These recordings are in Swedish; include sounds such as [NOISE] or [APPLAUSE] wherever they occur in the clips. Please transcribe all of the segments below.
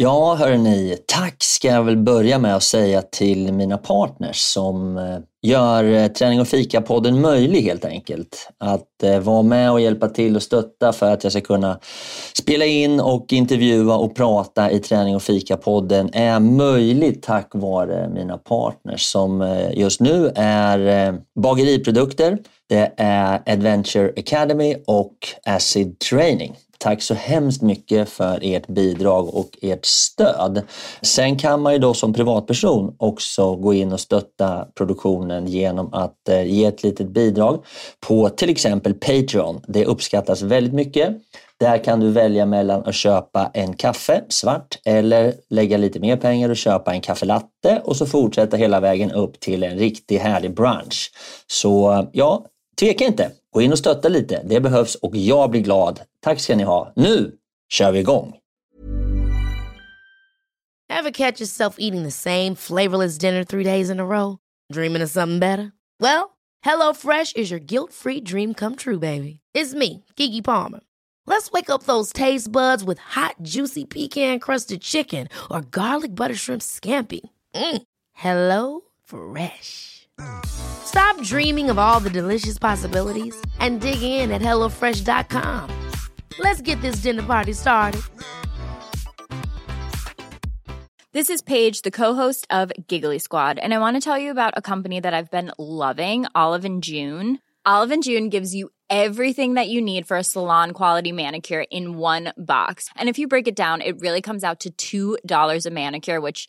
Ja, hörni, tack ska jag väl börja med att säga till mina partners som eh, gör eh, Träning och fika-podden möjlig helt enkelt. Att eh, vara med och hjälpa till och stötta för att jag ska kunna spela in och intervjua och prata i Träning och fika-podden är möjligt tack vare mina partners som just nu är Bageriprodukter, det är Adventure Academy och Acid Training. Tack så hemskt mycket för ert bidrag och ert stöd. Sen kan man ju då som privatperson också gå in och stötta produktionen genom att eh, ge ett litet bidrag på till exempel Patreon. Det uppskattas väldigt mycket. Där kan du välja mellan att köpa en kaffe svart eller lägga lite mer pengar och köpa en kaffelatte och så fortsätta hela vägen upp till en riktigt härlig brunch. Så ja, tveka inte. Gå in och stötta lite. Det behövs och jag blir glad. Tack ska ni ha. Nu kör vi igång! Have catch yourself eating the same flavorless dinner three days in a row? Dreaming of something better? Well, hello fresh is your guilt free dream come true baby. It's me, Gigi Palmer. Let's wake up those taste buds with hot juicy pecan crusted chicken or garlic butter shrimp scampi. Mm. Hello Fresh. Stop dreaming of all the delicious possibilities and dig in at HelloFresh.com. Let's get this dinner party started. This is Paige, the co-host of Giggly Squad, and I want to tell you about a company that I've been loving, Olive and June. Olive and June gives you everything that you need for a salon quality manicure in one box. And if you break it down, it really comes out to $2 a manicure, which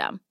system.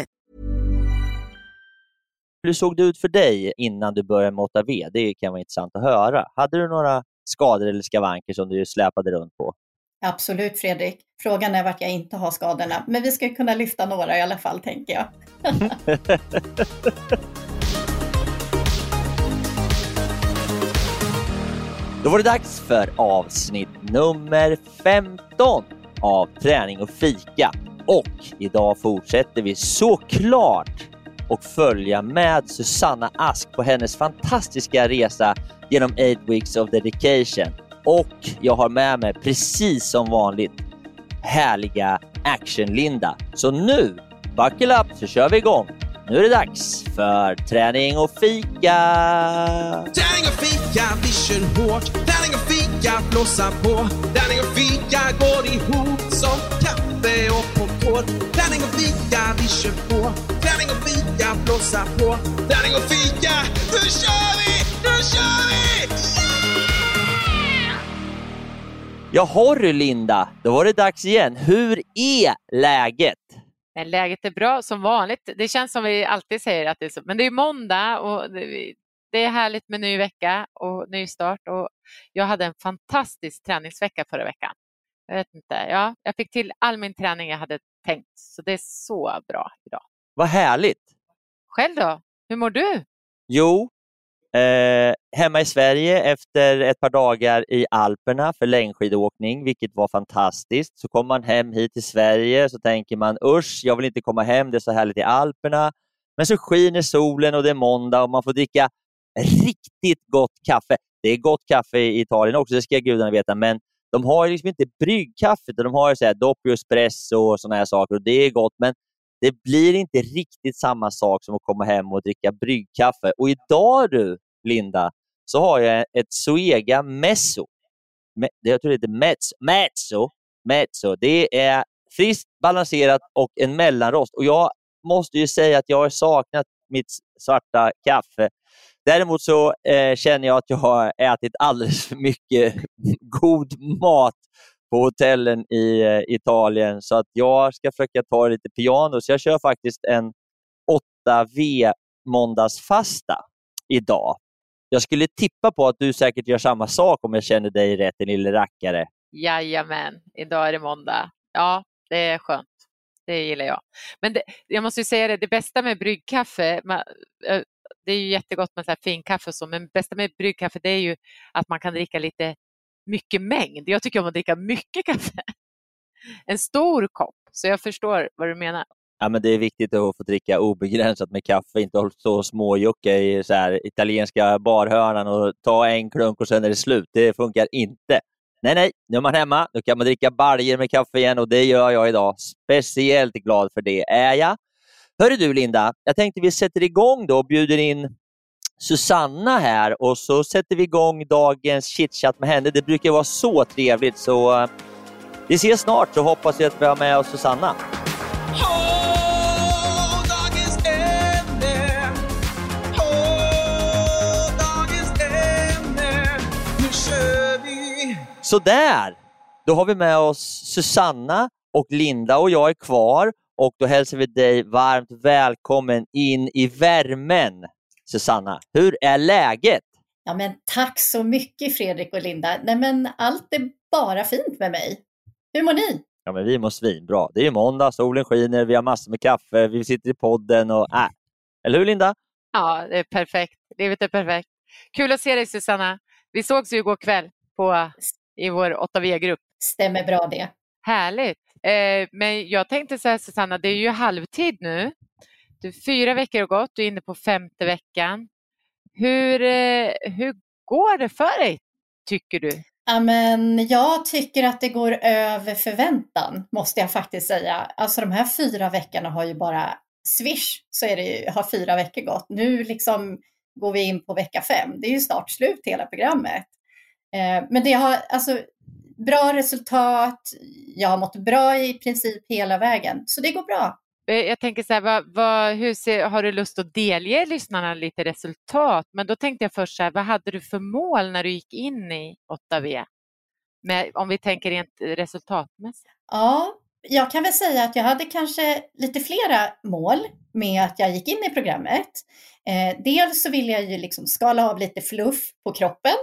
Hur såg det ut för dig innan du började måtta ved? Det kan vara intressant att höra. Hade du några skador eller skavanker som du släpade runt på? Absolut Fredrik. Frågan är vart jag inte har skadorna, men vi ska kunna lyfta några i alla fall tänker jag. [LAUGHS] Då var det dags för avsnitt nummer 15 av Träning och fika. Och idag fortsätter vi såklart och följa med Susanna Ask på hennes fantastiska resa genom 8 weeks of dedication. Och jag har med mig precis som vanligt härliga Action-Linda. Så nu, buckle up så kör vi igång. Nu är det dags för träning och fika! Träning och fika, vi kör hårt. Träning och fika, blåsa på. Träning och fika går ihop som kaffe och popcorn. Träning och fika, vi kör på. Träning och fika, blåsa på. Träning och fika, nu kör vi! Nu kör vi! Yeah! Jaha du Linda, då var det dags igen. Hur är läget? Men läget är bra som vanligt. Det känns som vi alltid säger att det är så. Men det är måndag och det är härligt med ny vecka och ny start. Och jag hade en fantastisk träningsvecka förra veckan. Jag vet inte, ja, jag fick till all min träning jag hade tänkt. Så det är så bra idag. Vad härligt! Själv då? Hur mår du? Jo, Eh, hemma i Sverige efter ett par dagar i Alperna för längdskidåkning, vilket var fantastiskt. Så kommer man hem hit till Sverige så tänker man usch, jag vill inte komma hem, det är så härligt i Alperna. Men så skiner solen och det är måndag och man får dricka riktigt gott kaffe. Det är gott kaffe i Italien också, det ska gudarna veta, men de har liksom inte bryggkaffe, de har så här doppio espresso och sådana här saker och det är gott, men det blir inte riktigt samma sak som att komma hem och dricka bryggkaffe. Och idag du, Linda, så har jag ett Zoega Messo. Jag tror det heter Mezzo. Mezzo. mezzo. Det är friskt, balanserat och en mellanrost. Och jag måste ju säga att jag har saknat mitt svarta kaffe. Däremot så eh, känner jag att jag har ätit alldeles för mycket [LAUGHS] god mat på hotellen i eh, Italien så att jag ska försöka ta det lite piano. Så jag kör faktiskt en 8V måndagsfasta idag. Jag skulle tippa på att du säkert gör samma sak om jag känner dig rätt, din lille rackare. Jajamän, idag är det måndag. Ja, det är skönt. Det gillar jag. Men det, jag måste säga det, det bästa med bryggkaffe, man, det är ju jättegott med så här finkaffe och så, men det bästa med bryggkaffe det är ju att man kan dricka lite mycket mängd. Jag tycker om att dricka mycket [LAUGHS] kaffe. En stor kopp, så jag förstår vad du menar. Ja, men det är viktigt att få dricka obegränsat med kaffe, inte stå och småjucka i så här italienska barhörnan och ta en klunk och sen är det slut. Det funkar inte. Nej, nej, nu är man hemma. Nu kan man dricka baljer med kaffe igen och det gör jag idag. Speciellt glad för det är jag. Hörru du Linda, jag tänkte vi sätter igång då och bjuder in Susanna här och så sätter vi igång dagens chitchat med henne. Det brukar vara så trevligt så eh, vi ses snart så hoppas jag att vi har med oss Susanna. Så där, då har vi med oss Susanna och Linda och jag är kvar och då hälsar vi dig varmt välkommen in i värmen. Susanna, hur är läget? Ja, men tack så mycket Fredrik och Linda. Nej, men allt är bara fint med mig. Hur mår ni? Ja, men vi mår svinbra. Det är måndag, solen skiner, vi har massor med kaffe, vi sitter i podden och äh. Eller hur Linda? Ja, det är perfekt. Livet är perfekt. Kul att se dig Susanna. Vi sågs ju igår kväll på, i vår 8V-grupp. Stämmer bra det. Härligt. Eh, men jag tänkte så här Susanna, det är ju halvtid nu. Du, fyra veckor har gått, du är inne på femte veckan. Hur, eh, hur går det för dig, tycker du? Ja, men jag tycker att det går över förväntan, måste jag faktiskt säga. Alltså de här fyra veckorna har ju bara swish så är det ju, har fyra veckor gått. Nu liksom går vi in på vecka fem. Det är ju snart slut hela programmet. Eh, men det har, alltså bra resultat, jag har mått bra i princip hela vägen, så det går bra. Eh, jag tänker så här, vad, vad, hur ser, har du lust att delge lyssnarna lite resultat? Men då tänkte jag först så här, vad hade du för mål när du gick in i 8V? Med, om vi tänker rent resultatmässigt. Ja, jag kan väl säga att jag hade kanske lite flera mål med att jag gick in i programmet. Eh, dels så ville jag ju liksom skala av lite fluff på kroppen.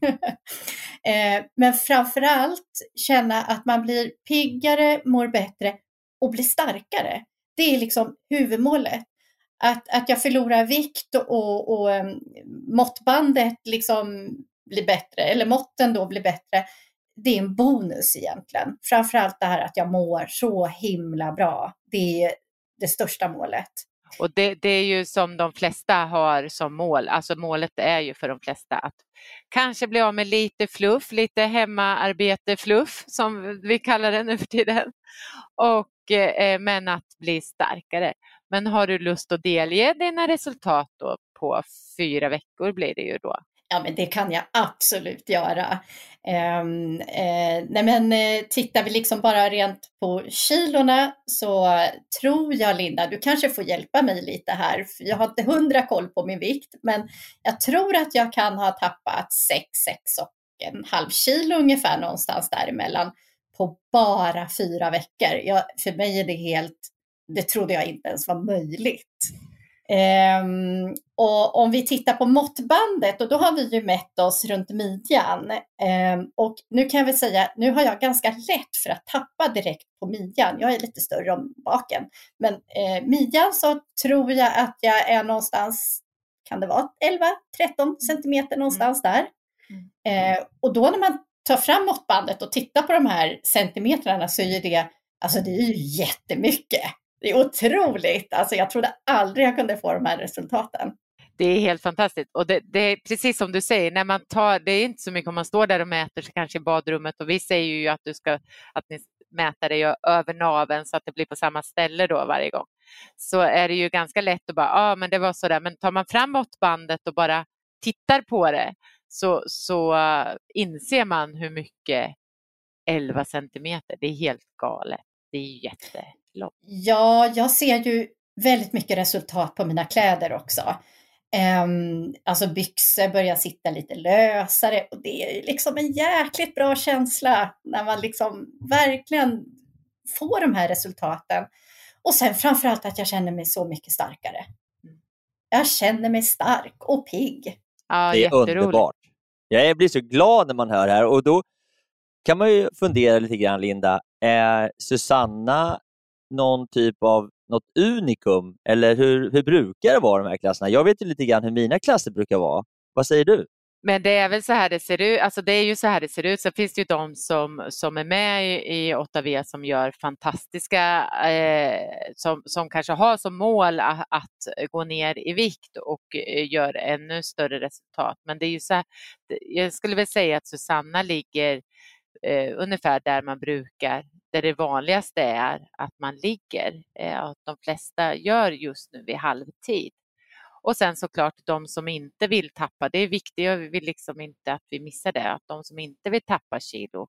[LAUGHS] eh, men framför allt känna att man blir piggare, mår bättre och blir starkare. Det är liksom huvudmålet. Att, att jag förlorar vikt och, och um, måttbandet liksom blir bättre, eller måtten då blir bättre, det är en bonus egentligen. Framförallt det här att jag mår så himla bra. Det är det största målet. Och det, det, är ju som de flesta har som mål, alltså målet är ju för de flesta att kanske bli av med lite fluff, lite hemmaarbete-fluff som vi kallar det nu för tiden. Och, eh, men att bli starkare. Men har du lust att delge dina resultat då på fyra veckor blir det ju då? Ja, men det kan jag absolut göra. Eh, eh, nej men, eh, tittar vi liksom bara rent på kilorna så tror jag, Linda, du kanske får hjälpa mig lite här. För jag har inte hundra koll på min vikt, men jag tror att jag kan ha tappat 6, 6 och en halv kilo ungefär någonstans däremellan på bara fyra veckor. Jag, för mig är det helt, det trodde jag inte ens var möjligt. Um, och om vi tittar på måttbandet, och då har vi ju mätt oss runt midjan. Um, och nu kan jag väl säga, nu har jag ganska lätt för att tappa direkt på midjan. Jag är lite större om baken. Men eh, midjan så tror jag att jag är någonstans, kan det vara 11-13 centimeter någonstans där. Mm. Eh, och då när man tar fram måttbandet och tittar på de här centimetrarna så är det, alltså det är ju jättemycket. Det är otroligt. Alltså jag trodde aldrig jag kunde få de här resultaten. Det är helt fantastiskt och det, det, är precis som du säger, när man tar, det är inte så mycket om man står där och mäter sig kanske i badrummet och vi säger ju att du ska att ni mäter dig över naven så att det blir på samma ställe då varje gång. Så är det ju ganska lätt att bara, ja ah, men det var så där, men tar man fram måttbandet och bara tittar på det så, så äh, inser man hur mycket 11 centimeter. Det är helt galet. Det är jättelångt. Ja, jag ser ju väldigt mycket resultat på mina kläder också. Um, alltså byxor börjar sitta lite lösare och det är liksom en jäkligt bra känsla när man liksom verkligen får de här resultaten. Och sen framförallt att jag känner mig så mycket starkare. Jag känner mig stark och pigg. Ja, Det är underbart. Jag blir så glad när man hör det här och då kan man ju fundera lite grann, Linda. Är Susanna någon typ av något unikum eller hur, hur brukar det vara de här klasserna? Jag vet ju lite grann hur mina klasser brukar vara. Vad säger du? Men det är väl så här det ser ut. Alltså det är ju så här det ser ut. Sen finns det ju de som, som är med i, 8V som gör fantastiska, eh, som, som kanske har som mål att, att gå ner i vikt och eh, gör ännu större resultat. Men det är ju så här, jag skulle väl säga att Susanna ligger eh, ungefär där man brukar, där det vanligaste är att man ligger. Eh, att de flesta gör just nu vid halvtid. Och sen såklart de som inte vill tappa, det är viktigt, vi vill liksom inte att vi missar det, att de som inte vill tappa kilo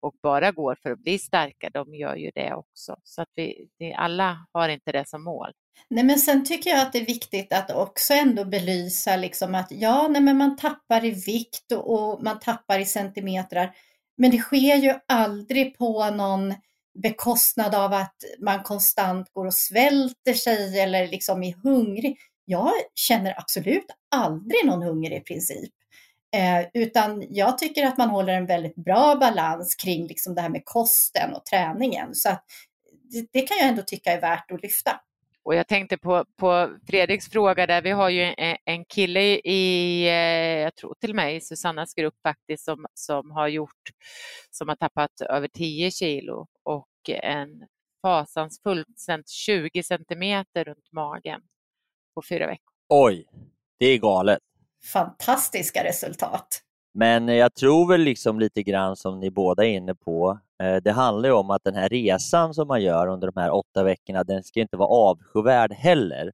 och bara går för att bli starka, de gör ju det också. Så att vi, alla har inte det som mål. Nej, men sen tycker jag att det är viktigt att också ändå belysa liksom att ja, nej, men man tappar i vikt och, och man tappar i centimeter. Men det sker ju aldrig på någon bekostnad av att man konstant går och svälter sig eller liksom är hungrig. Jag känner absolut aldrig någon hunger i princip. Eh, utan jag tycker att man håller en väldigt bra balans kring liksom det här med kosten och träningen. Så att det, det kan jag ändå tycka är värt att lyfta. Och jag tänkte på, på Fredriks fråga där, vi har ju en, en kille i, eh, jag tror till i Susannas grupp faktiskt, som, som har gjort, som har tappat över 10 kilo och en fasansfull 20 centimeter runt magen på fyra veckor. Oj, det är galet. Fantastiska resultat. Men eh, jag tror väl liksom lite grann som ni båda är inne på, eh, det handlar ju om att den här resan som man gör under de här åtta veckorna, den ska inte vara avskyvärd heller.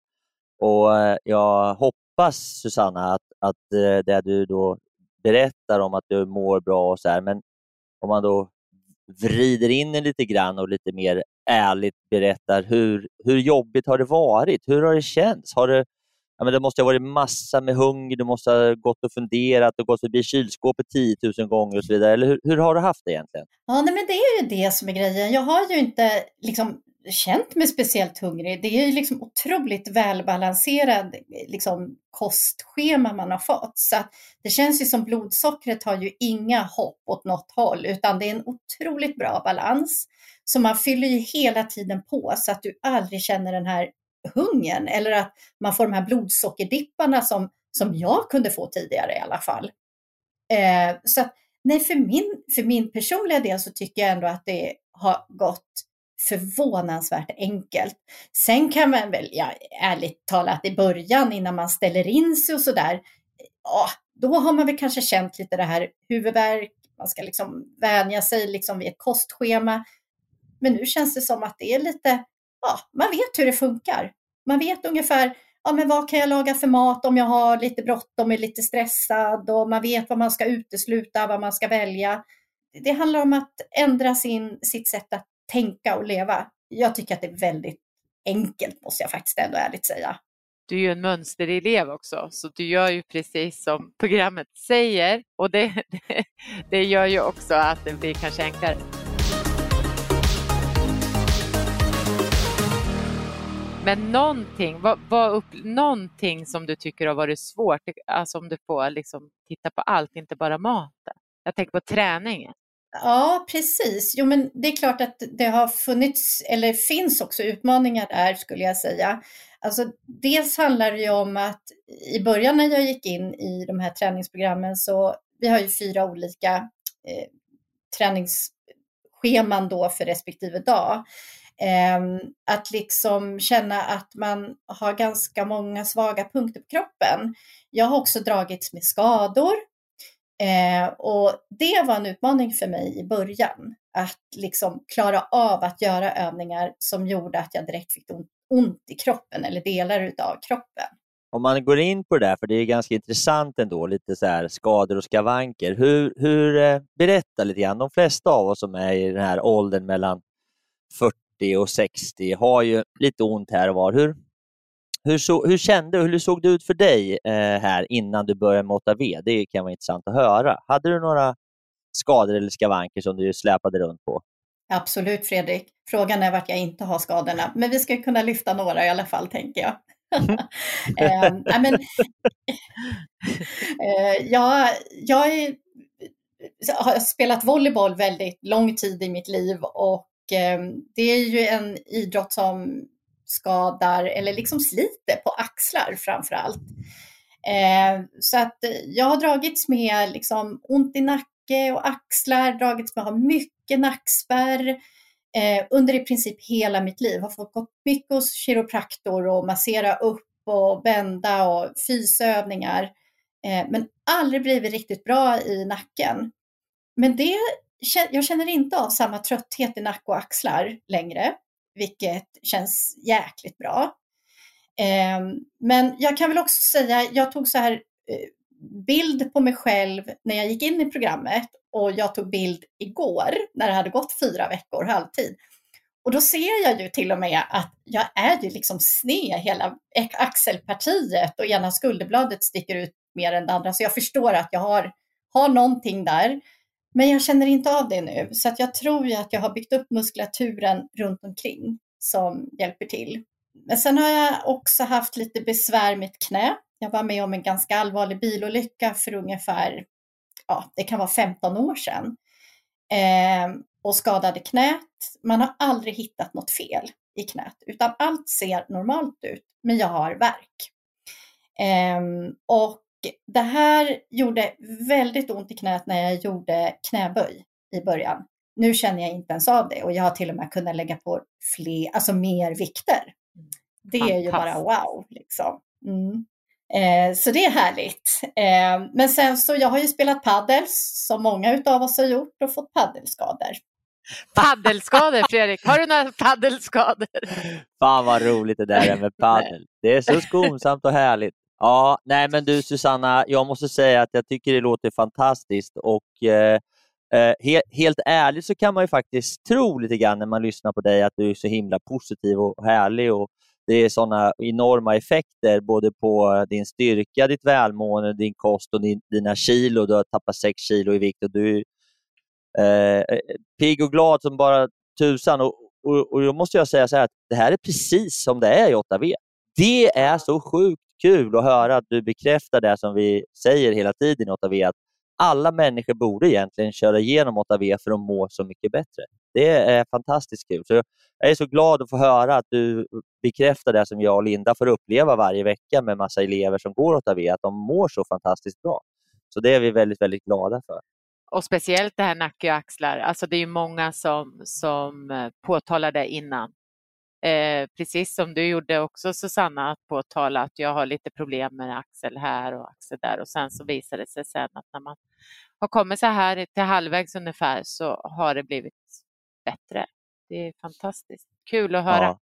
Och eh, jag hoppas Susanna att, att det du då berättar om att du mår bra och så här, men om man då vrider in det lite grann och lite mer ärligt berättar hur, hur jobbigt har det varit? Hur har det känts? Har det, ja, men det måste ha varit massa med hunger, du måste ha gått och funderat och gått förbi kylskåpet 10 000 gånger och så vidare. Eller hur, hur har du haft det egentligen? Ja, nej, men det är ju det som är grejen. Jag har ju inte liksom känt mig speciellt hungrig. Det är ju liksom otroligt välbalanserad liksom, kostschema man har fått. Så det känns ju som blodsockret har ju inga hopp åt något håll, utan det är en otroligt bra balans. Så man fyller ju hela tiden på så att du aldrig känner den här hungern eller att man får de här blodsockerdipparna som, som jag kunde få tidigare i alla fall. Eh, så att, nej, för min, för min personliga del så tycker jag ändå att det har gått förvånansvärt enkelt. Sen kan man väl, ja, ärligt talat i början innan man ställer in sig och sådär, ja, då har man väl kanske känt lite det här huvudvärk, man ska liksom vänja sig liksom vid ett kostschema. Men nu känns det som att det är lite, ja, man vet hur det funkar. Man vet ungefär, ja men vad kan jag laga för mat om jag har lite bråttom, är lite stressad och man vet vad man ska utesluta, vad man ska välja. Det handlar om att ändra sin, sitt sätt att tänka och leva. Jag tycker att det är väldigt enkelt måste jag faktiskt ändå ärligt säga. Du är ju en mönsterelev också, så du gör ju precis som programmet säger och det, [LAUGHS] det, det gör ju också att det blir kanske enklare. Men någonting, vad, vad upp, någonting som du tycker har varit svårt, alltså om du får liksom titta på allt, inte bara maten. Jag tänker på träningen. Ja, precis. Jo, men det är klart att det har funnits, eller finns också utmaningar där skulle jag säga. Alltså, dels handlar det ju om att i början när jag gick in i de här träningsprogrammen så vi har ju fyra olika eh, träningsscheman då för respektive dag. Eh, att liksom känna att man har ganska många svaga punkter på kroppen. Jag har också dragits med skador Eh, och det var en utmaning för mig i början, att liksom klara av att göra övningar som gjorde att jag direkt fick ont, i kroppen eller delar utav kroppen. om man går in på det där, för det är ganska intressant ändå, lite så här skador och skavanker. Hur, hur, eh, berätta lite grann. De flesta av oss som är i den här åldern mellan 40 och 60 har ju lite ont här och var. Hur, hur, så, hur kände hur såg det ut för dig eh, här innan du började med 8V? Det kan vara intressant att höra. Hade du några skador eller skavanker som du släpade runt på? Absolut Fredrik. Frågan är vart jag inte har skadorna, men vi ska kunna lyfta några i alla fall tänker jag. [LAUGHS] eh, men, eh, jag, jag är, har spelat volleyboll väldigt lång tid i mitt liv och Ehm, det är ju en idrott som skadar eller liksom sliter på axlar framför allt. Ehm, så att eh, jag har dragits med liksom ont i nacke och axlar, dragits med att ha mycket nackspärr eh, under i princip hela mitt liv. Har fått gå mycket hos kiropraktor och massera upp och bända och fysövningar. Eh, men aldrig blivit riktigt bra i nacken. Men det, jag känner inte av samma trötthet i nacke och axlar längre vilket känns jäkligt bra. Ehm, men jag kan väl också säga, jag tog så här eh, bild på mig själv när jag gick in i programmet och jag tog bild igår när det hade gått fyra veckor halvtid. Och då ser jag ju till och med att jag är ju liksom sned hela axelpartiet och ena skulderbladet sticker ut mer än det andra. Så jag förstår att jag har, har någonting där. Men jag känner inte av det nu, så att jag tror ju att jag har byggt upp muskulaturen runt omkring som hjälper till. Men sen har jag också haft lite besvär med ett knä. Jag var med om en ganska allvarlig bilolycka för ungefär, ja, det kan vara 15 år sedan. Eh, och skadade knät. Man har aldrig hittat något fel i knät, utan allt ser normalt ut, men jag har värk. Eh, och det här gjorde väldigt ont i knät när jag gjorde knäböj i början. Nu känner jag inte ens av det och jag har till och med kunnat lägga på fler, alltså mer vikter. Det är ju bara wow. Liksom. Mm. Eh, så det är härligt. Eh, men sen så, jag har ju spelat paddel som många av oss har gjort och fått paddelskador. Paddelskador Fredrik, har du några paddelskador? Fan vad roligt det där är med [LAUGHS] paddel. Det är så skonsamt och härligt. Ja, nej men du Susanna, jag måste säga att jag tycker det låter fantastiskt och eh, eh, he helt ärligt så kan man ju faktiskt tro lite grann när man lyssnar på dig att du är så himla positiv och härlig och det är sådana enorma effekter både på eh, din styrka, ditt välmående, din kost och din, dina kilo. Du har tappat 6 kilo i vikt och du är eh, pigg och glad som bara tusan. Och, och, och då måste jag säga så här att det här är precis som det är i 8V. Det är så sjukt kul att höra att du bekräftar det som vi säger hela tiden i 8V, att alla människor borde egentligen köra igenom 8V för att må så mycket bättre. Det är fantastiskt kul. Så jag är så glad att få höra att du bekräftar det som jag och Linda får uppleva varje vecka med massa elever som går 8V, att de mår så fantastiskt bra. Så det är vi väldigt, väldigt glada för. Och speciellt det här nacke och axlar. Alltså det är många som, som eh, påtalar det innan. Eh, precis som du gjorde också Susanna, att påtala att jag har lite problem med axel här och axel där och sen så visar det sig sen att när man har kommit så här till halvvägs ungefär så har det blivit bättre. Det är fantastiskt kul att höra. Ja.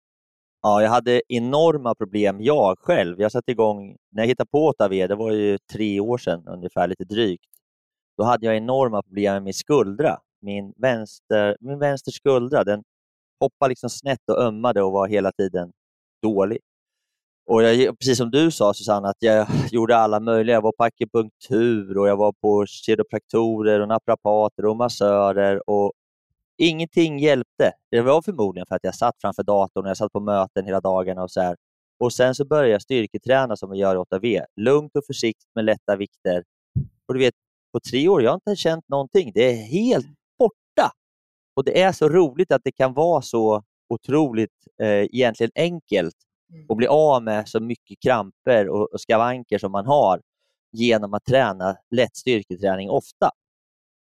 Ja, jag hade enorma problem jag själv. Jag satte igång, när jag hittade på Otavé, det var ju tre år sedan ungefär, lite drygt. Då hade jag enorma problem med min skuldra. Min vänster, min vänster skuldra, den hoppade liksom snett och ömmade och var hela tiden dålig. Och jag, precis som du sa Susanne, att jag [LAUGHS] gjorde alla möjliga. Jag var på akupunktur och jag var på kiropraktorer och naprapater och massörer och ingenting hjälpte. Det var förmodligen för att jag satt framför datorn och jag satt på möten hela dagarna och så här. Och sen så började jag styrketräna som vi gör i 8V. Lugnt och försiktigt med lätta vikter. Och du vet, på tre år, jag har inte känt någonting. Det är helt och Det är så roligt att det kan vara så otroligt eh, egentligen enkelt mm. att bli av med så mycket kramper och, och skavanker som man har genom att träna lätt styrketräning ofta.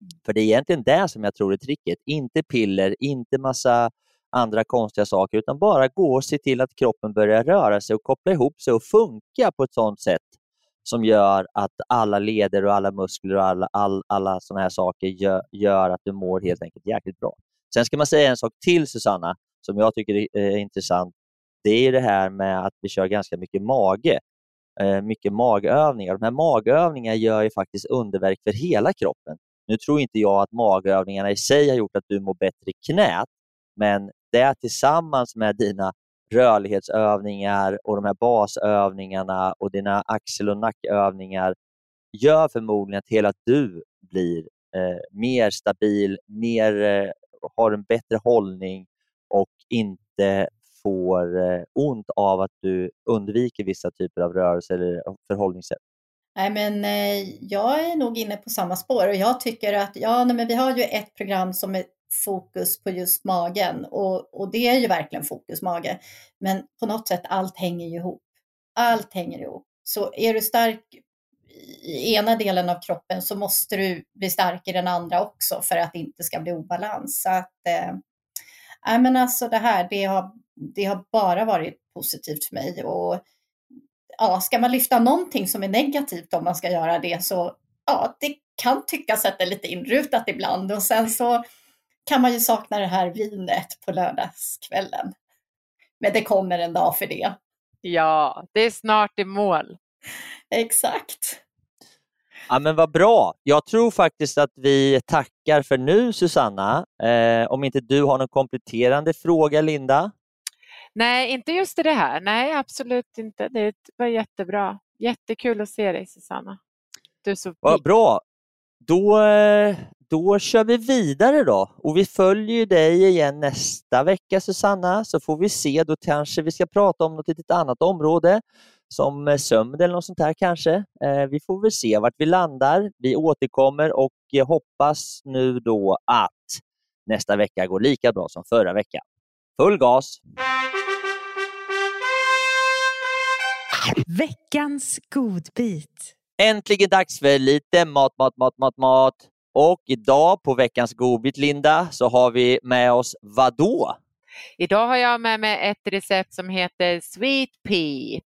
Mm. För det är egentligen det som jag tror är tricket. Inte piller, inte massa andra konstiga saker, utan bara gå och se till att kroppen börjar röra sig och koppla ihop sig och funka på ett sådant sätt som gör att alla leder och alla muskler och alla, all, alla sådana här saker gör, gör, att du mår helt enkelt jäkligt bra. Sen ska man säga en sak till Susanna, som jag tycker är eh, intressant. Det är det här med att vi kör ganska mycket mage. Eh, mycket magövningar. De här magövningarna gör ju faktiskt underverk för hela kroppen. Nu tror inte jag att magövningarna i sig har gjort att du mår bättre i knät, men det tillsammans med dina rörlighetsövningar och de här basövningarna och dina axel och nackövningar gör förmodligen att hela du blir eh, mer stabil, mer, eh, har en bättre hållning och inte får eh, ont av att du undviker vissa typer av rörelser eller eh, förhållningssätt. Nej, men eh, jag är nog inne på samma spår och jag tycker att ja, nej, men vi har ju ett program som är fokus på just magen och, och det är ju verkligen fokus mage. Men på något sätt allt hänger ju ihop. Allt hänger ihop. Så är du stark i ena delen av kroppen så måste du bli stark i den andra också för att det inte ska bli obalans. Så att, eh, men alltså det här, det har, det har bara varit positivt för mig. Och ja, ska man lyfta någonting som är negativt om man ska göra det så ja, det kan tyckas att det är lite inrutat ibland och sen så kan man ju sakna det här vinet på lördagskvällen. Men det kommer en dag för det. Ja, det är snart i mål. Exakt. Ja, men vad bra. Jag tror faktiskt att vi tackar för nu, Susanna. Eh, om inte du har någon kompletterande fråga, Linda? Nej, inte just i det här. Nej, absolut inte. Det var jättebra. Jättekul att se dig, Susanna. Du är så Vad bra. Då, eh, då kör vi vidare då och vi följer dig igen nästa vecka Susanna så får vi se, då kanske vi ska prata om något litet annat område som eh, sömn eller något sånt här kanske. Eh, vi får väl se vart vi landar. Vi återkommer och hoppas nu då att nästa vecka går lika bra som förra veckan. Full gas! Veckans godbit. Äntligen dags för lite mat, mat, mat, mat, mat. Och idag på veckans godbit, Linda, så har vi med oss vadå? Idag har jag med mig ett recept som heter Sweet Pea.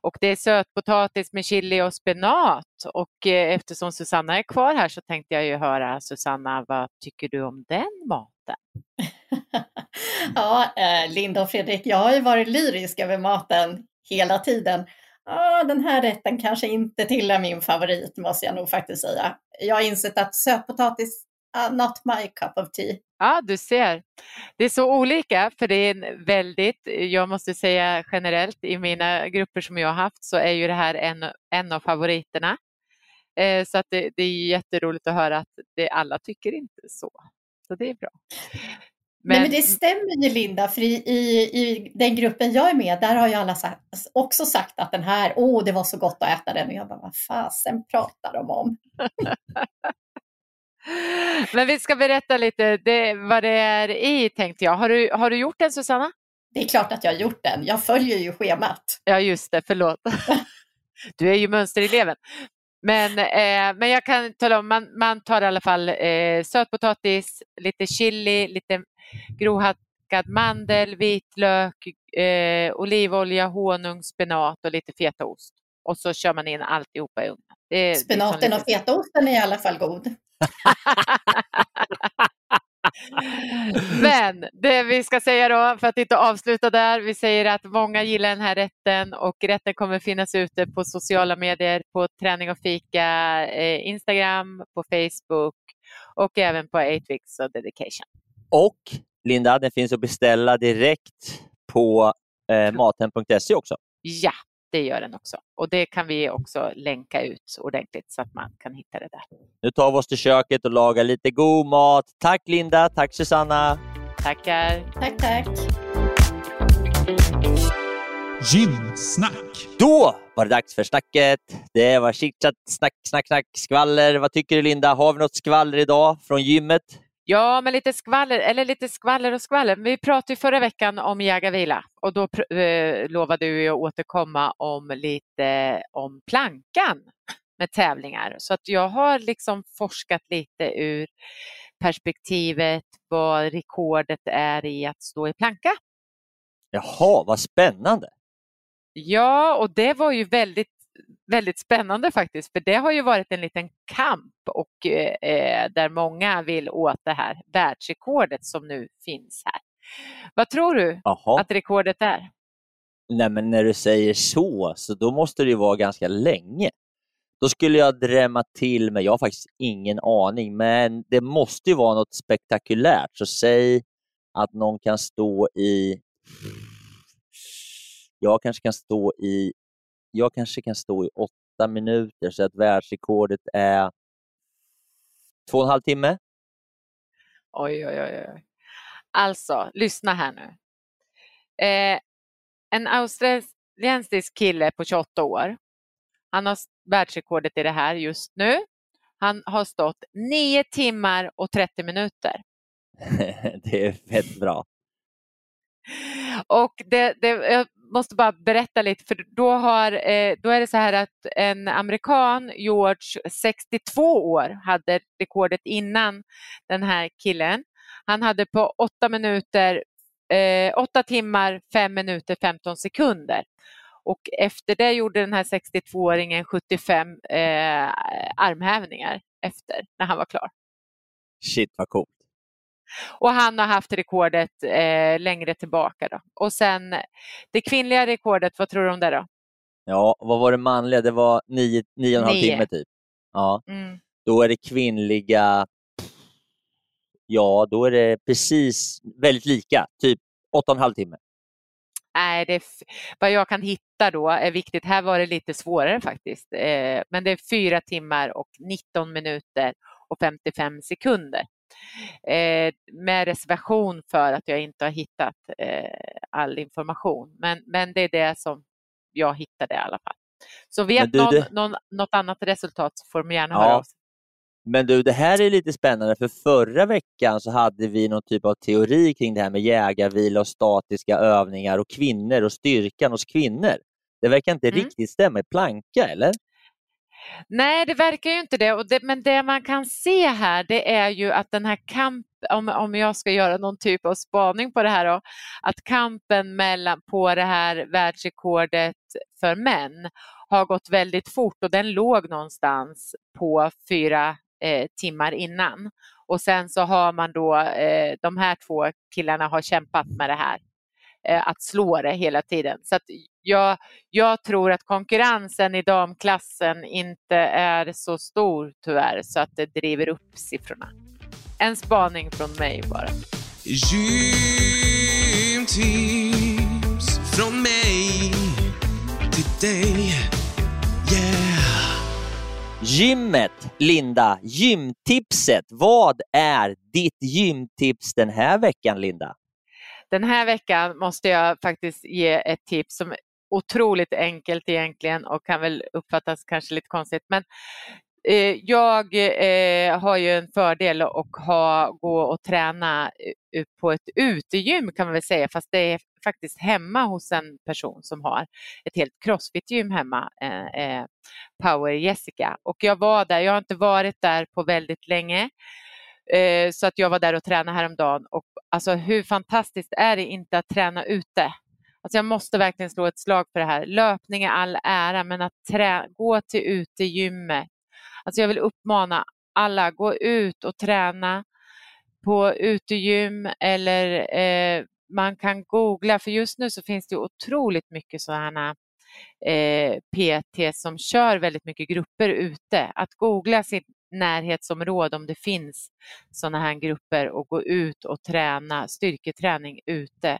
Och det är sötpotatis med chili och spenat. Och eh, eftersom Susanna är kvar här så tänkte jag ju höra, Susanna, vad tycker du om den maten? [LAUGHS] ja, eh, Linda och Fredrik, jag har ju varit lyrisk över maten hela tiden ah, den här rätten kanske inte tillhör min favorit, måste jag nog faktiskt säga. Jag har insett att sötpotatis, uh, not my cup of tea. Ja, du ser. Det är så olika, för det är väldigt, jag måste säga generellt i mina grupper som jag har haft så är ju det här en, en av favoriterna. Eh, så att det, det, är jätteroligt att höra att det, alla tycker inte så. Så det är bra. Men... Nej, men det stämmer ju Linda, för i, i, i den gruppen jag är med, där har ju alla sagt, också sagt att den här, åh, det var så gott att äta den. Och jag bara, vad fasen pratar de om? [LAUGHS] men vi ska berätta lite det, vad det är i, tänkte jag. Har du, har du gjort den, Susanna? Det är klart att jag har gjort den. Jag följer ju schemat. Ja, just det, förlåt. [LAUGHS] Du är ju mönstereleven. Men, eh, men jag kan tala om, man, man tar i alla fall eh, sötpotatis, lite chili, lite grovhackad mandel, vitlök, eh, olivolja, honung, spenat och lite fetaost. Och så kör man in alltihopa i ugnen. Det, Spenaten och fetaosten är i alla fall god. [LAUGHS] Men det vi ska säga då, för att inte avsluta där, vi säger att många gillar den här rätten och rätten kommer finnas ute på sociala medier, på Träning och fika, eh, Instagram, på Facebook och även på 8 Weeks of Dedication. Och Linda, den finns att beställa direkt på eh, maten.se också. Ja, det gör den också. Och det kan vi också länka ut ordentligt så att man kan hitta det där. Nu tar vi oss till köket och lagar lite god mat. Tack Linda, tack Susanna. Tackar. Tack, tack. Gymsnack. Då var det dags för snacket. Det var chitchat, snack, snack, snack, skvaller. Vad tycker du Linda? Har vi något skvaller idag från gymmet? Ja, men lite skvaller, eller lite skvaller och skvaller. Vi pratade förra veckan om Jägarvila och då eh, lovade vi att återkomma om lite om plankan med tävlingar. Så att jag har liksom forskat lite ur perspektivet vad rekordet är i att stå i planka. Jaha, vad spännande! Ja, och det var ju väldigt väldigt spännande faktiskt, för det har ju varit en liten kamp och eh, där många vill åt det här världsrekordet som nu finns här. Vad tror du Aha. att rekordet är? Nej, men när du säger så, så då måste det ju vara ganska länge. Då skulle jag drämma till mig, jag har faktiskt ingen aning, men det måste ju vara något spektakulärt. Så säg att någon kan stå i... Jag kanske kan stå i jag kanske kan stå i åtta minuter så att världsrekordet är två och en halv timme. Oj, oj, oj. oj. Alltså, lyssna här nu. Eh, en australiensisk kille på 28 år. Han har världsrekordet i det här just nu. Han har stått 9 timmar och 30 minuter. [LAUGHS] det är fett bra. Och det, det, jag måste bara berätta lite, för då, har, eh, då är det så här att en amerikan, George, 62 år, hade rekordet innan den här killen. Han hade på 8 minuter, eh, 8 timmar, 5 minuter, 15 sekunder. Och efter det gjorde den här 62-åringen 75 eh, armhävningar efter, när han var klar. Shit vad coolt. Och han har haft rekordet eh, längre tillbaka. Då. Och sen det kvinnliga rekordet, vad tror du om det då? Ja, vad var det manliga? Det var nio, nio och en halv timme typ. Ja. Mm. Då är det kvinnliga, ja då är det precis väldigt lika, typ åtta och en halv timme. Nej, det vad jag kan hitta då är viktigt. Här var det lite svårare faktiskt. Eh, men det är fyra timmar och 19 minuter och 55 sekunder. Eh, med reservation för att jag inte har hittat eh, all information. Men, men det är det som jag hittade i alla fall. Så vet du, någon, det... någon, något annat resultat så får de gärna ja. höra av sig. Men du, det här är lite spännande för förra veckan så hade vi någon typ av teori kring det här med jägarvila och statiska övningar och kvinnor och styrkan hos kvinnor. Det verkar inte mm. riktigt stämma i planka, eller? Nej, det verkar ju inte det. Och det. Men det man kan se här det är ju att den här kampen, om, om jag ska göra någon typ av spaning på det här, då, att kampen mellan, på det här världsrekordet för män har gått väldigt fort och den låg någonstans på fyra eh, timmar innan. Och sen så har man då, eh, de här två killarna har kämpat med det här, att slå det hela tiden. Så att jag, jag tror att konkurrensen i damklassen inte är så stor tyvärr så att det driver upp siffrorna. En spaning från mig bara. Gymtips från mig till dig Yeah Gymmet, Linda, gymtipset. Vad är ditt gymtips den här veckan, Linda? Den här veckan måste jag faktiskt ge ett tips som är otroligt enkelt egentligen och kan väl uppfattas kanske lite konstigt. Men eh, jag eh, har ju en fördel att ha, gå och träna eh, på ett utegym kan man väl säga, fast det är faktiskt hemma hos en person som har ett helt crossfit-gym hemma, eh, eh Power Jessica. Och jag var där, jag har inte varit där på väldigt länge, eh, så att jag var där och tränade häromdagen och alltså hur fantastiskt är det inte att träna ute? Alltså jag måste verkligen slå ett slag för det här. Löpning är all ära, men att trä, gå till utegymmet. Alltså jag vill uppmana alla, gå ut och träna på utegym eller eh, man kan googla, för just nu så finns det otroligt mycket sådana eh, PT som kör väldigt mycket grupper ute. Att googla sin närhetsområde om det finns sådana här grupper och gå ut och träna styrketräning ute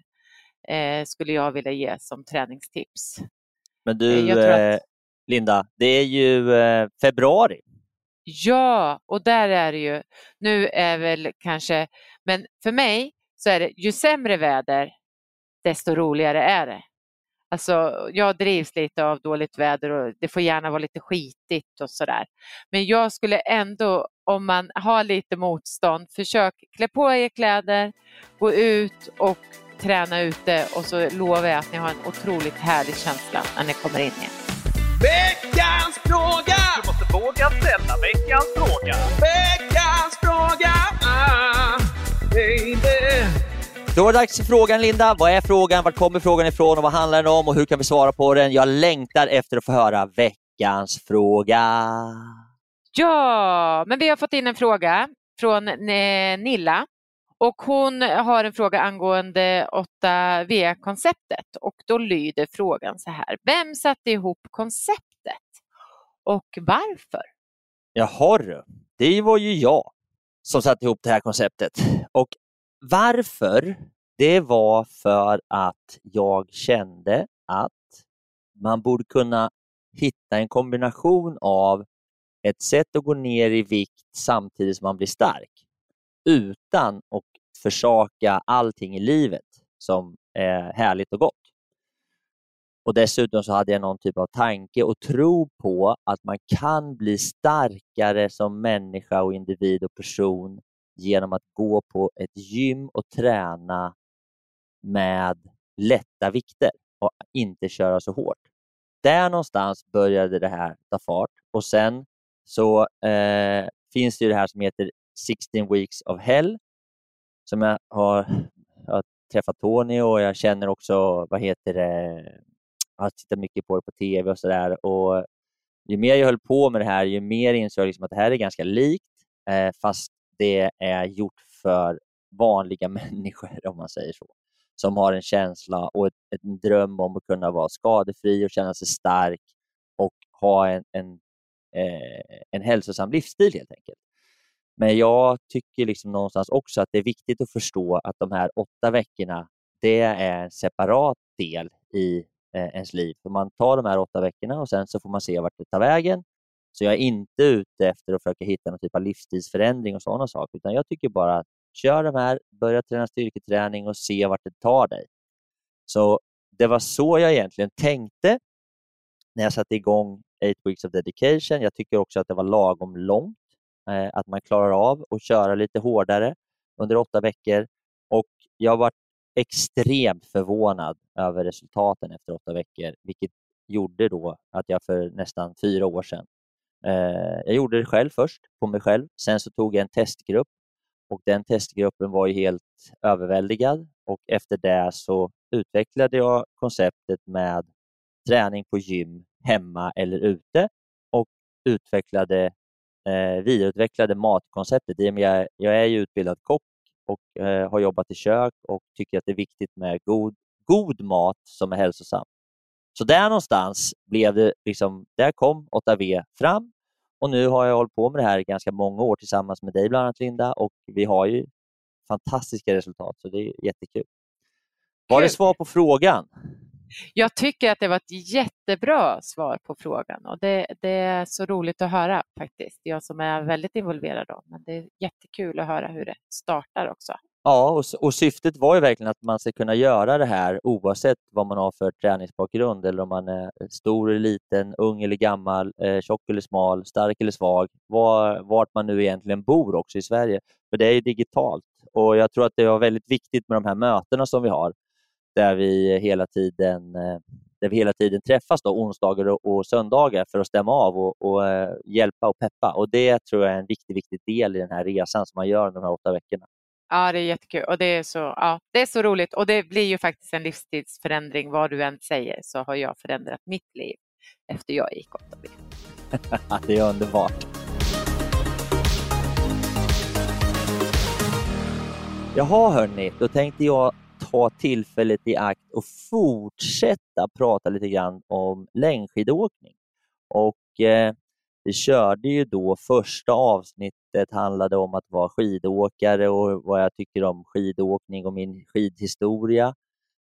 eh, skulle jag vilja ge som träningstips. Men du, eh, att... Linda, det är ju eh, februari. Ja, och där är det ju, nu är väl kanske, men för mig så är det ju sämre väder, desto roligare är det. Alltså, jag drivs lite av dåligt väder och det får gärna vara lite skitigt och sådär. Men jag skulle ändå, om man har lite motstånd, försök klä på er kläder, gå ut och träna ute och så lovar jag att ni har en otroligt härlig känsla när ni kommer in igen. Veckans fråga! Du måste våga ställa veckans fråga. Veckans fråga! Ah, baby. Då var det dags för frågan Linda. Vad är frågan? Var kommer frågan ifrån och vad handlar den om och hur kan vi svara på den? Jag längtar efter att få höra veckans fråga. Ja, men vi har fått in en fråga från Nilla Och hon har en fråga angående 8V-konceptet och då lyder frågan så här. Vem satte ihop konceptet och varför? Jaha du, det var ju jag som satte ihop det här konceptet. Och varför? Det var för att jag kände att man borde kunna hitta en kombination av ett sätt att gå ner i vikt samtidigt som man blir stark utan att försaka allting i livet som är härligt och gott. Och Dessutom så hade jag någon typ av tanke och tro på att man kan bli starkare som människa och individ och person genom att gå på ett gym och träna med lätta vikter och inte köra så hårt. Där någonstans började det här ta fart och sen så eh, finns det ju det här som heter 16 weeks of hell som jag har, jag har träffat Tony och jag känner också, vad heter det, jag har tittat mycket på det på tv och sådär. Ju mer jag höll på med det här, ju mer insåg jag liksom att det här är ganska likt, eh, fast det är gjort för vanliga [LAUGHS] människor, om man säger så, som har en känsla och ett, en dröm om att kunna vara skadefri och känna sig stark och ha en, en, eh, en hälsosam livsstil helt enkelt. Men jag tycker liksom någonstans också att det är viktigt att förstå att de här åtta veckorna, det är en separat del i eh, ens liv. För man tar de här åtta veckorna och sen så får man se vart det tar vägen. Så jag är inte ute efter att försöka hitta någon typ av livsstilsförändring och sådana saker, utan jag tycker bara att kör de här, börja träna styrketräning och se vart det tar dig. Så det var så jag egentligen tänkte när jag satte igång 8 Weeks of Dedication. Jag tycker också att det var lagom långt, eh, att man klarar av att köra lite hårdare under åtta veckor. Och jag var extremt förvånad över resultaten efter åtta veckor, vilket gjorde då att jag för nästan fyra år sedan Eh, jag gjorde det själv först, på mig själv. Sen så tog jag en testgrupp och den testgruppen var ju helt överväldigad och efter det så utvecklade jag konceptet med träning på gym hemma eller ute och utvecklade, eh, vidareutvecklade matkonceptet. Jag, jag är ju utbildad kock och eh, har jobbat i kök och tycker att det är viktigt med god, god mat som är hälsosam. Så där någonstans blev det, liksom, där kom 8V fram och nu har jag hållit på med det här i ganska många år tillsammans med dig bland annat Linda och vi har ju fantastiska resultat så det är jättekul. Var det svar på frågan? Jag tycker att det var ett jättebra svar på frågan och det, det, är så roligt att höra faktiskt. Jag som är väldigt involverad då, men det är jättekul att höra hur det startar också. Ja, och, och, syftet var ju verkligen att man ska kunna göra det här oavsett vad man har för träningsbakgrund eller om man är stor eller liten, ung eller gammal, eh, tjock eller smal, stark eller svag, var, vart man nu egentligen bor också i Sverige. För det är ju digitalt och jag tror att det var väldigt viktigt med de här mötena som vi har där vi hela tiden, eh, där vi hela tiden träffas då, onsdagar och, söndagar för att stämma av och, och eh, hjälpa och peppa. Och Det tror jag är en viktig, viktig del i den här resan som man gör under de här åtta veckorna. Ja, det är jättekul och det är, så, ja, det är så roligt och det blir ju faktiskt en livstidsförändring. Vad du än säger så har jag förändrat mitt liv efter jag gick 8B. [LAUGHS] det är underbart. Jaha hörni, då tänkte jag ta tillfället i akt och fortsätta prata lite grann om längdskidåkning. Och, eh, vi körde ju då första avsnittet handlade om att vara skidåkare och vad jag tycker om skidåkning och min skidhistoria.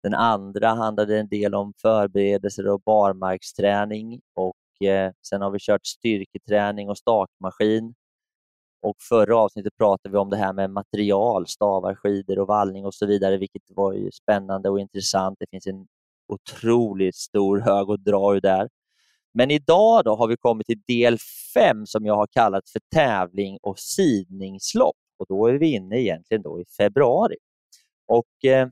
Den andra handlade en del om förberedelser och barmarksträning och eh, sen har vi kört styrketräning och stakmaskin. Och förra avsnittet pratade vi om det här med material, stavar, skidor och vallning och så vidare, vilket var ju spännande och intressant. Det finns en otroligt stor hög att dra ur där. Men idag då har vi kommit till del 5 som jag har kallat för tävling och sidningslopp. Och då är vi inne egentligen då i februari. Och eh,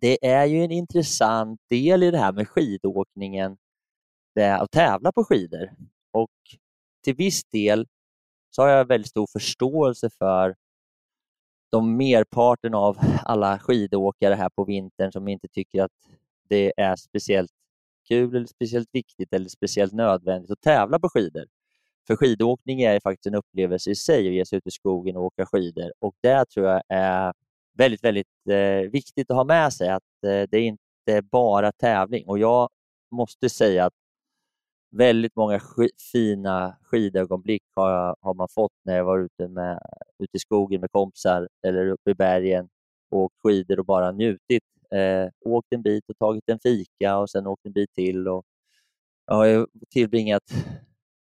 Det är ju en intressant del i det här med skidåkningen, det att tävla på skidor. Och till viss del så har jag väldigt stor förståelse för de merparten av alla skidåkare här på vintern som inte tycker att det är speciellt kul eller speciellt viktigt eller speciellt nödvändigt att tävla på skidor. För skidåkning är faktiskt en upplevelse i sig att ge sig ut i skogen och åka skidor och det tror jag är väldigt, väldigt eh, viktigt att ha med sig att eh, det är inte bara tävling och jag måste säga att väldigt många sk fina skidögonblick har, har man fått när jag var ute, med, ute i skogen med kompisar eller uppe i bergen och åkt skidor och bara njutit. Eh, åkt en bit och tagit en fika och sen åkt en bit till. Och jag har tillbringat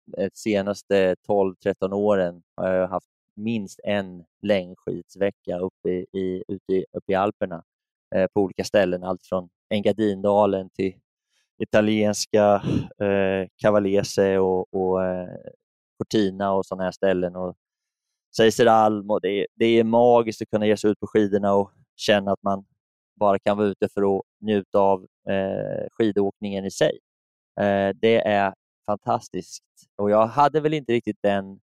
de senaste 12-13 åren har jag haft minst en längdskidsvecka uppe i, ute i, uppe i Alperna eh, på olika ställen. Allt från Engadindalen till italienska eh, Cavalese och, och eh, Cortina och sådana här ställen. Och Seiseralm och det, det är magiskt att kunna ge sig ut på skidorna och känna att man bara kan vara ute för att njuta av eh, skidåkningen i sig. Eh, det är fantastiskt och jag hade väl inte riktigt den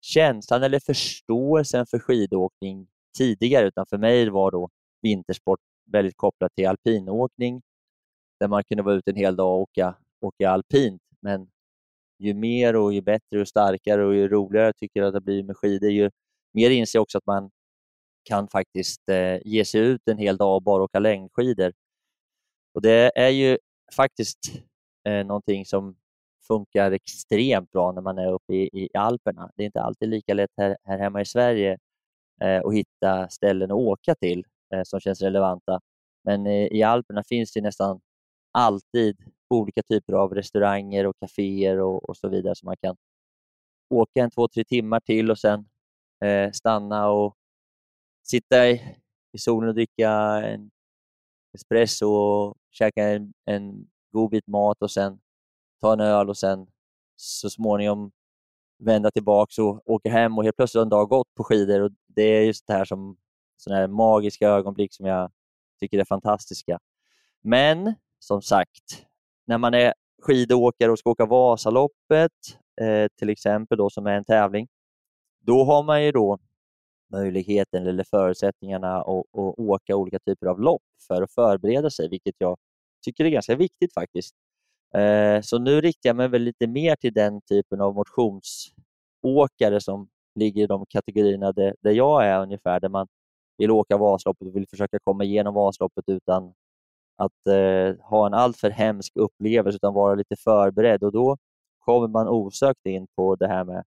känslan eller förståelsen för skidåkning tidigare utan för mig var då vintersport väldigt kopplat till alpinåkning där man kunde vara ute en hel dag och åka, åka alpint. Men ju mer och ju bättre och starkare och ju roligare jag tycker att det blir med skidor, ju mer inser jag också att man kan faktiskt eh, ge sig ut en hel dag och bara åka längdskidor. Och det är ju faktiskt eh, någonting som funkar extremt bra när man är uppe i, i Alperna. Det är inte alltid lika lätt här, här hemma i Sverige eh, att hitta ställen att åka till eh, som känns relevanta. Men eh, i Alperna finns det nästan alltid olika typer av restauranger och kaféer och, och så vidare som man kan åka en två, tre timmar till och sen eh, stanna och sitta i, i solen och dricka en espresso och käka en, en god bit mat och sen ta en öl och sen så småningom vända tillbaka och åka hem och helt plötsligt har en dag gått på skidor. Och det är just det här som sådana här magiska ögonblick som jag tycker är fantastiska. Men som sagt, när man är skidåkare och ska åka Vasaloppet, eh, till exempel, då, som är en tävling, då har man ju då möjligheten eller förutsättningarna att, att åka olika typer av lopp för att förbereda sig, vilket jag tycker är ganska viktigt faktiskt. Eh, så nu riktar jag mig väl lite mer till den typen av motionsåkare som ligger i de kategorierna där, där jag är ungefär, där man vill åka Vasaloppet och vill försöka komma igenom Vasaloppet utan att eh, ha en alltför hemsk upplevelse utan vara lite förberedd och då kommer man osökt in på det här med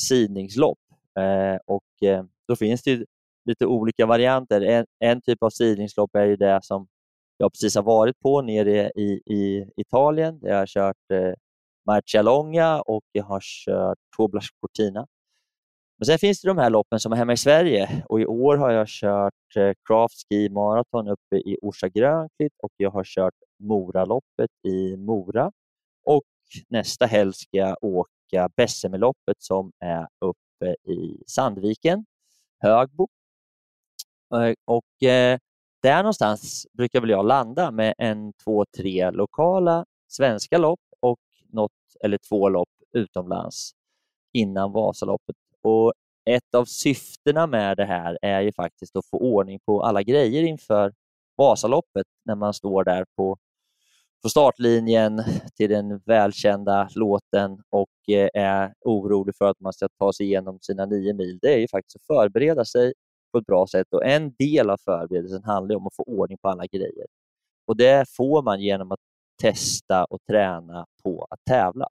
sidningslopp. Eh, och, eh, då finns det lite olika varianter. En, en, typ av sidningslopp är ju det som jag precis har varit på nere i, i Italien. Jag har kört eh, Marcialonga och jag har kört Toblas Cortina. Men sen finns det de här loppen som är hemma i Sverige och i år har jag kört eh, Craft Ski Marathon uppe i Orsa Grönklitt och jag har kört Moraloppet i Mora och nästa helg ska jag åka Bessemeloppet som är uppe i Sandviken, Högbo. Eh, och eh, där någonstans brukar väl jag landa med en, två, tre lokala svenska lopp och något eller två lopp utomlands innan Vasaloppet och ett av syftena med det här är ju faktiskt att få ordning på alla grejer inför Vasaloppet när man står där på, på startlinjen till den välkända låten och eh, är orolig för att man ska ta sig igenom sina nio mil. Det är ju faktiskt att förbereda sig på ett bra sätt och en del av förberedelsen handlar om att få ordning på alla grejer. Och Det får man genom att testa och träna på att tävla.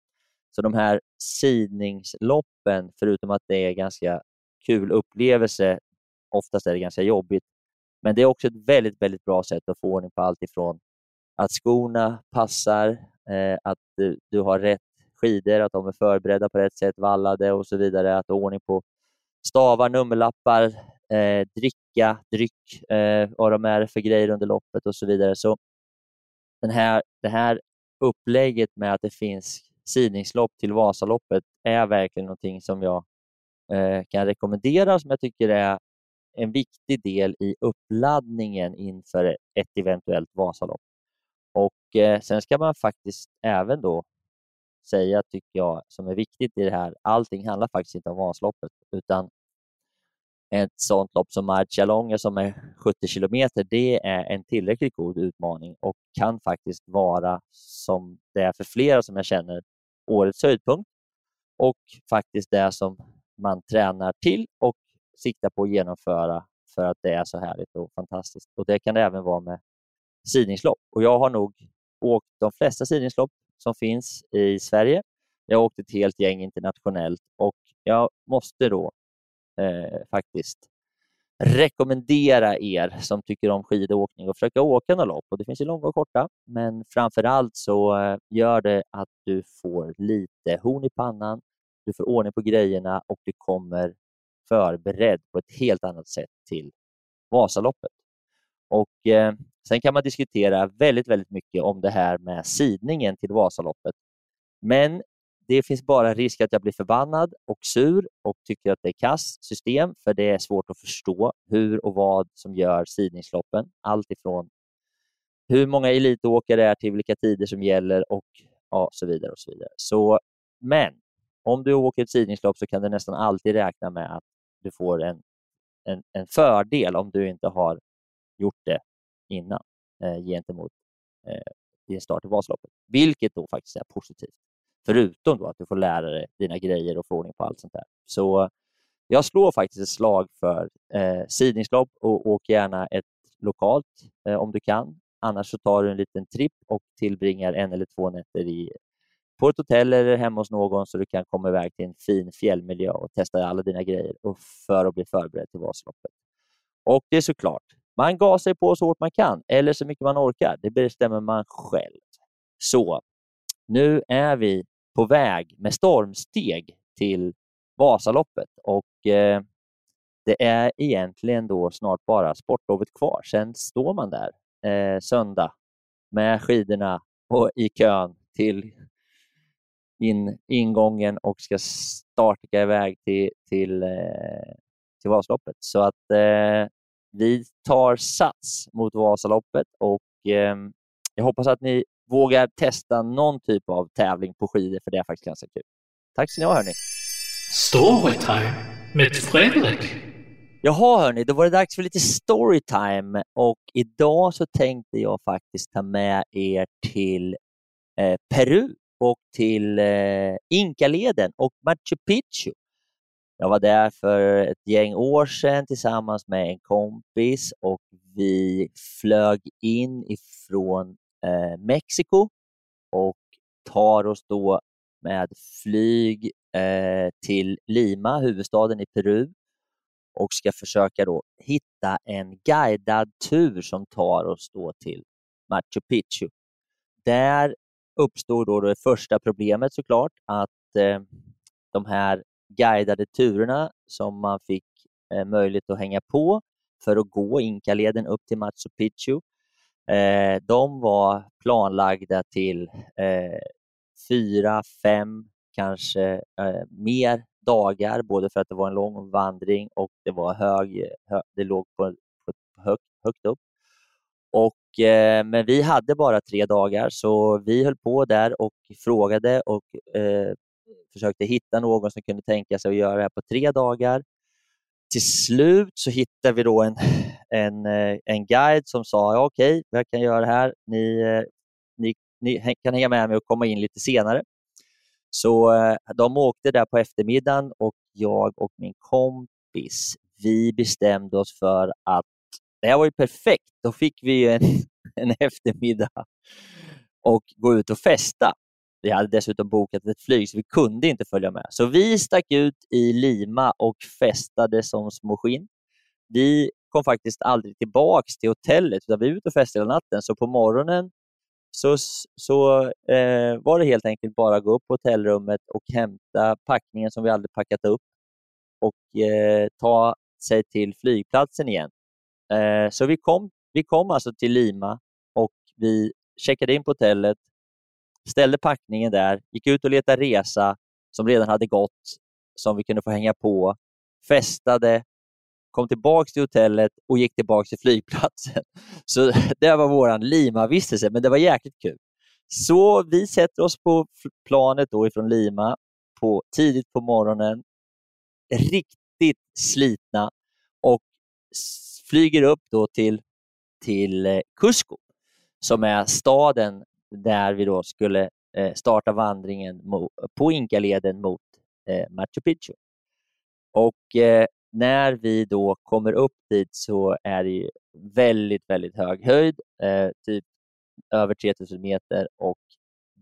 Så de här sidningsloppen, förutom att det är ganska kul upplevelse, oftast är det ganska jobbigt, men det är också ett väldigt, väldigt bra sätt att få ordning på allt ifrån att skorna passar, eh, att du, du, har rätt skidor, att de är förberedda på rätt sätt, vallade och så vidare, att du har ordning på stavar, nummerlappar, eh, dricka, dryck, eh, vad de är för grejer under loppet och så vidare. Så den här, det här upplägget med att det finns sidningslopp till Vasaloppet är verkligen någonting som jag eh, kan rekommendera som jag tycker är en viktig del i uppladdningen inför ett eventuellt Vasalopp. Eh, Sen ska man faktiskt även då säga, tycker jag, som är viktigt i det här, allting handlar faktiskt inte om Vasaloppet utan ett sånt lopp som Marcialonga som är 70 kilometer, det är en tillräckligt god utmaning och kan faktiskt vara, som det är för flera som jag känner, årets höjdpunkt. och faktiskt det som man tränar till och siktar på att genomföra för att det är så härligt och fantastiskt. Och Det kan det även vara med sidningslopp. Och jag har nog åkt de flesta sidningslopp som finns i Sverige. Jag har åkt ett helt gäng internationellt och jag måste då eh, faktiskt rekommendera er som tycker om skidåkning att försöka åka några lopp. Och det finns ju långa och korta, men framför allt så eh, gör det att du får lite horn i pannan, du får ordning på grejerna och du kommer förberedd på ett helt annat sätt till Vasaloppet. Och, eh, sen kan man diskutera väldigt, väldigt mycket om det här med sidningen till Vasaloppet. Men det finns bara risk att jag blir förbannad och sur och tycker att det är kass system, för det är svårt att förstå hur och vad som gör sidningsloppen. Allt ifrån hur många elitåkare det är till vilka tider som gäller och ja, så vidare. och så vidare. Så, men om du åker ett sidningslopp så kan du nästan alltid räkna med att du får en, en, en fördel om du inte har gjort det innan eh, gentemot eh, din start i Vasaloppet, vilket då faktiskt är positivt. Förutom då att du får lära dig dina grejer och få ordning på allt sånt där. Så jag slår faktiskt ett slag för eh, sidningslopp och åk gärna ett lokalt eh, om du kan. Annars så tar du en liten tripp och tillbringar en eller två nätter i, på ett hotell eller hemma hos någon så du kan komma iväg till en fin fjällmiljö och testa alla dina grejer och för att bli förberedd till Vasaloppet. Och det är såklart, man gasar på så hårt man kan eller så mycket man orkar. Det bestämmer man själv. Så nu är vi på väg med stormsteg till Vasaloppet och eh, det är egentligen då snart bara sportlovet kvar. Sen står man där eh, söndag med skidorna och i kön till in, ingången och ska starta iväg till, till, eh, till Vasaloppet. Så att eh, vi tar sats mot Vasaloppet och eh, jag hoppas att ni vågar testa någon typ av tävling på skidor, för det är faktiskt ganska kul. Tack ska ni ha, hörni. Storytime med Fredrik. Jaha, hörni, då var det dags för lite storytime och idag så tänkte jag faktiskt ta med er till eh, Peru och till eh, Inkaleden och Machu Picchu. Jag var där för ett gäng år sedan tillsammans med en kompis och vi flög in ifrån eh, Mexiko och tar oss då med flyg eh, till Lima, huvudstaden i Peru och ska försöka då hitta en guidad tur som tar oss då till Machu Picchu. Där uppstod då det första problemet såklart, att eh, de här guidade turerna som man fick eh, möjlighet att hänga på för att gå Inkaleden upp till Machu Picchu, eh, de var planlagda till eh, fyra, fem, kanske eh, mer dagar, både för att det var en lång vandring och det var hög, hö, det låg på, på högt, högt upp. Och, eh, men vi hade bara tre dagar så vi höll på där och frågade och eh, försökte hitta någon som kunde tänka sig att göra det här på tre dagar. Till slut så hittade vi då en, en, eh, en guide som sa ja, okej, okay, jag kan göra det här. Ni, eh, ni, ni kan hänga med mig och komma in lite senare. Så eh, de åkte där på eftermiddagen och jag och min kompis, vi bestämde oss för att det här var ju perfekt. Då fick vi en, [LAUGHS] en eftermiddag och gå ut och festa. Vi hade dessutom bokat ett flyg så vi kunde inte följa med. Så vi stack ut i Lima och festade som små skinn. Vi kom faktiskt aldrig tillbaks till hotellet utan vi var ute och festade hela natten. Så på morgonen så, så eh, var det helt enkelt bara att gå upp på hotellrummet och hämta packningen som vi aldrig packat upp och eh, ta sig till flygplatsen igen. Eh, så vi kom, vi kom alltså till Lima och vi checkade in på hotellet, ställde packningen där, gick ut och letade resa som redan hade gått, som vi kunde få hänga på, festade, kom tillbaka till hotellet och gick tillbaka till flygplatsen. [LAUGHS] Så [LAUGHS] det var vår Lima-vistelse, men det var jäkligt kul. Så vi sätter oss på planet då ifrån Lima på, tidigt på morgonen, riktigt slitna och flyger upp då till, till eh, Cusco som är staden där vi då skulle eh, starta vandringen på Inkaleden mot eh, Machu Picchu. Och eh, när vi då kommer upp dit så är det väldigt, väldigt hög höjd, eh, typ över 3000 meter och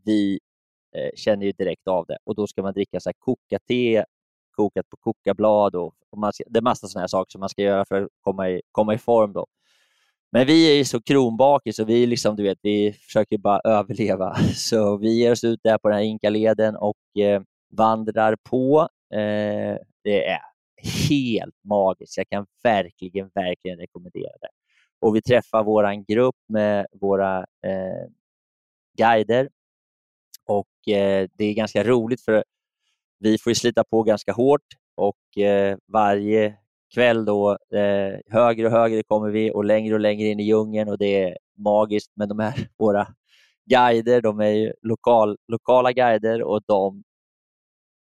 vi eh, känner ju direkt av det. Och då ska man dricka så här koka-te, kokat på kokablad och, och man ska, det är massa sådana här saker som man ska göra för att komma i, komma i form. Då. Men vi är ju så kronbakis och vi, liksom, du vet, vi försöker bara [LAUGHS] överleva. Så vi ger oss ut där på den här Inkaleden och eh, vandrar på. Eh, det är helt magiskt. Jag kan verkligen, verkligen rekommendera det. Och vi träffar vår grupp med våra eh, guider och eh, det är ganska roligt för vi får slita på ganska hårt och eh, varje kväll då eh, högre och högre kommer vi och längre och längre in i djungeln och det är magiskt. Men de här våra guider, de är lokal, lokala guider och de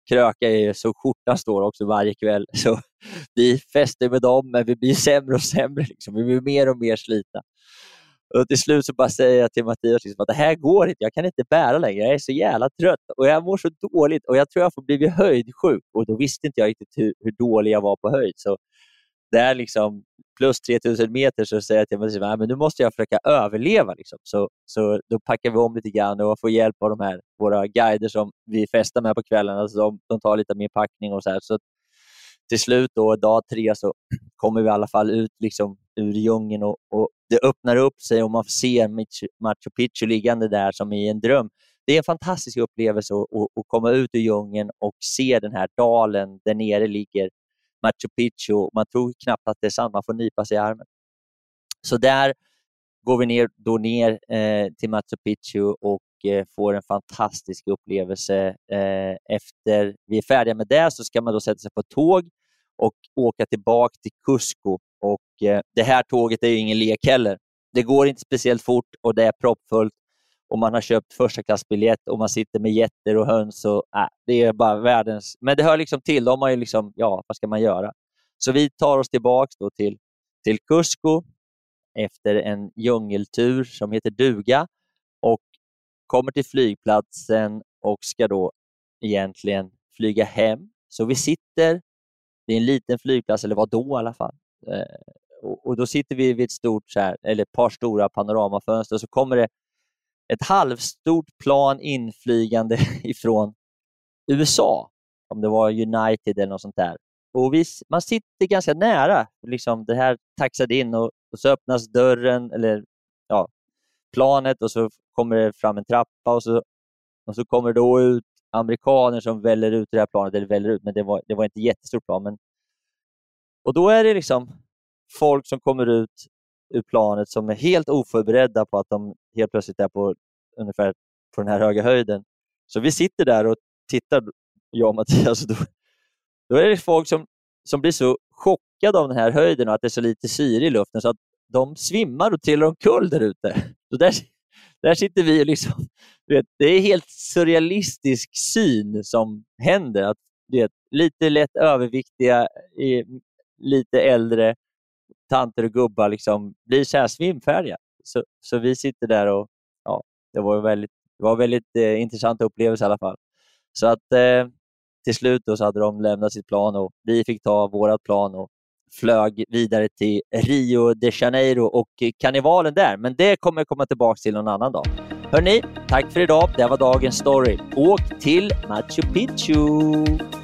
krökar ju så skjortan står också varje kväll. [LAUGHS] Så vi fäster med dem, men vi blir sämre och sämre. Liksom. Vi blir mer och mer slitna. Och till slut så bara säger jag till Mattias liksom att det här går inte, jag kan inte bära längre, jag är så jävla trött och jag mår så dåligt och jag tror jag får blivit höjdsjuk. Och då visste inte jag riktigt hur, hur dålig jag var på höjd. Så det är liksom plus 3000 meter så säger jag till Mattias, att nu måste jag försöka överleva. Liksom. Så, så då packar vi om lite grann och får hjälp av de här, våra guider som vi festar med på kvällarna. Alltså de, de tar lite mer packning och så här. Så till slut, då, dag tre, så kommer vi i alla fall ut liksom, ur djungeln och, och det öppnar upp sig och man ser Machu Picchu liggande där som i en dröm. Det är en fantastisk upplevelse att, att, att komma ut ur djungeln och se den här dalen där nere ligger Machu Picchu. Man tror knappt att det är sant, man får nypa sig i armen. Så där går vi ner, då ner eh, till Machu Picchu och eh, får en fantastisk upplevelse. Eh, efter vi är färdiga med det så ska man då sätta sig på tåg och åka tillbaka till Cusco. Och, eh, det här tåget är ju ingen lek heller. Det går inte speciellt fort och det är proppfullt och man har köpt första klassbiljett och man sitter med getter och höns. Och, äh, det är bara världens... Men det hör liksom till. De har ju liksom, ja, vad ska man göra? Så vi tar oss tillbaka då till, till Cusco efter en djungeltur som heter Duga och kommer till flygplatsen och ska då egentligen flyga hem. Så vi sitter, det är en liten flygplats, eller var då i alla fall, eh, och, och, då sitter vi vid ett stort, så här, eller ett par stora panoramafönster och så kommer det ett halvstort plan inflygande [LAUGHS] ifrån USA, om det var United eller något sånt där. Och vi, man sitter ganska nära. Liksom det här taxade in och, och så öppnas dörren, eller ja, planet och så kommer det fram en trappa och så, och så kommer det då ut amerikaner som väller ut det här planet, eller väller ut, men det var, det var inte jättestort plan. Men, och då är det liksom folk som kommer ut ur planet som är helt oförberedda på att de helt plötsligt är på ungefär på den här höga höjden. Så vi sitter där och tittar, jag och Mattias, då, då är det folk som, som blir så chockade av den här höjden och att det är så lite syre i luften så att de svimmar och trillar omkull där ute. Så där, där sitter vi och liksom, vet, det är helt surrealistisk syn som händer. Att, vet, lite lätt överviktiga, lite äldre tanter och gubbar liksom blir så här svimfärdiga. Så, så vi sitter där och ja, det var väldigt, det var väldigt eh, intressant upplevelse i alla fall. Så att eh, till slut då så hade de lämnat sitt plan och vi fick ta vårt plan och flög vidare till Rio de Janeiro och eh, karnevalen där. Men det kommer jag komma tillbaka till någon annan dag. Hörni, tack för idag. Det var dagens story. Åk till Machu Picchu!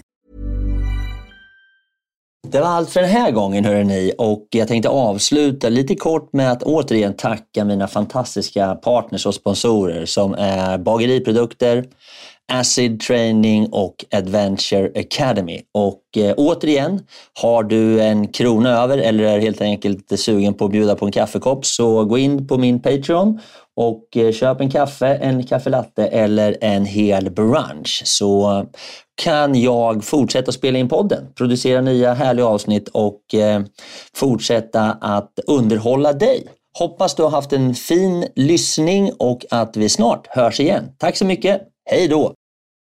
Det var allt för den här gången hörrni och jag tänkte avsluta lite kort med att återigen tacka mina fantastiska partners och sponsorer som är Bageriprodukter, Acid Training och Adventure Academy. Och eh, återigen, har du en krona över eller är helt enkelt sugen på att bjuda på en kaffekopp så gå in på min Patreon och eh, köp en kaffe, en kaffelatte eller en hel brunch så kan jag fortsätta spela in podden, producera nya härliga avsnitt och eh, fortsätta att underhålla dig. Hoppas du har haft en fin lyssning och att vi snart hörs igen. Tack så mycket. Hej då!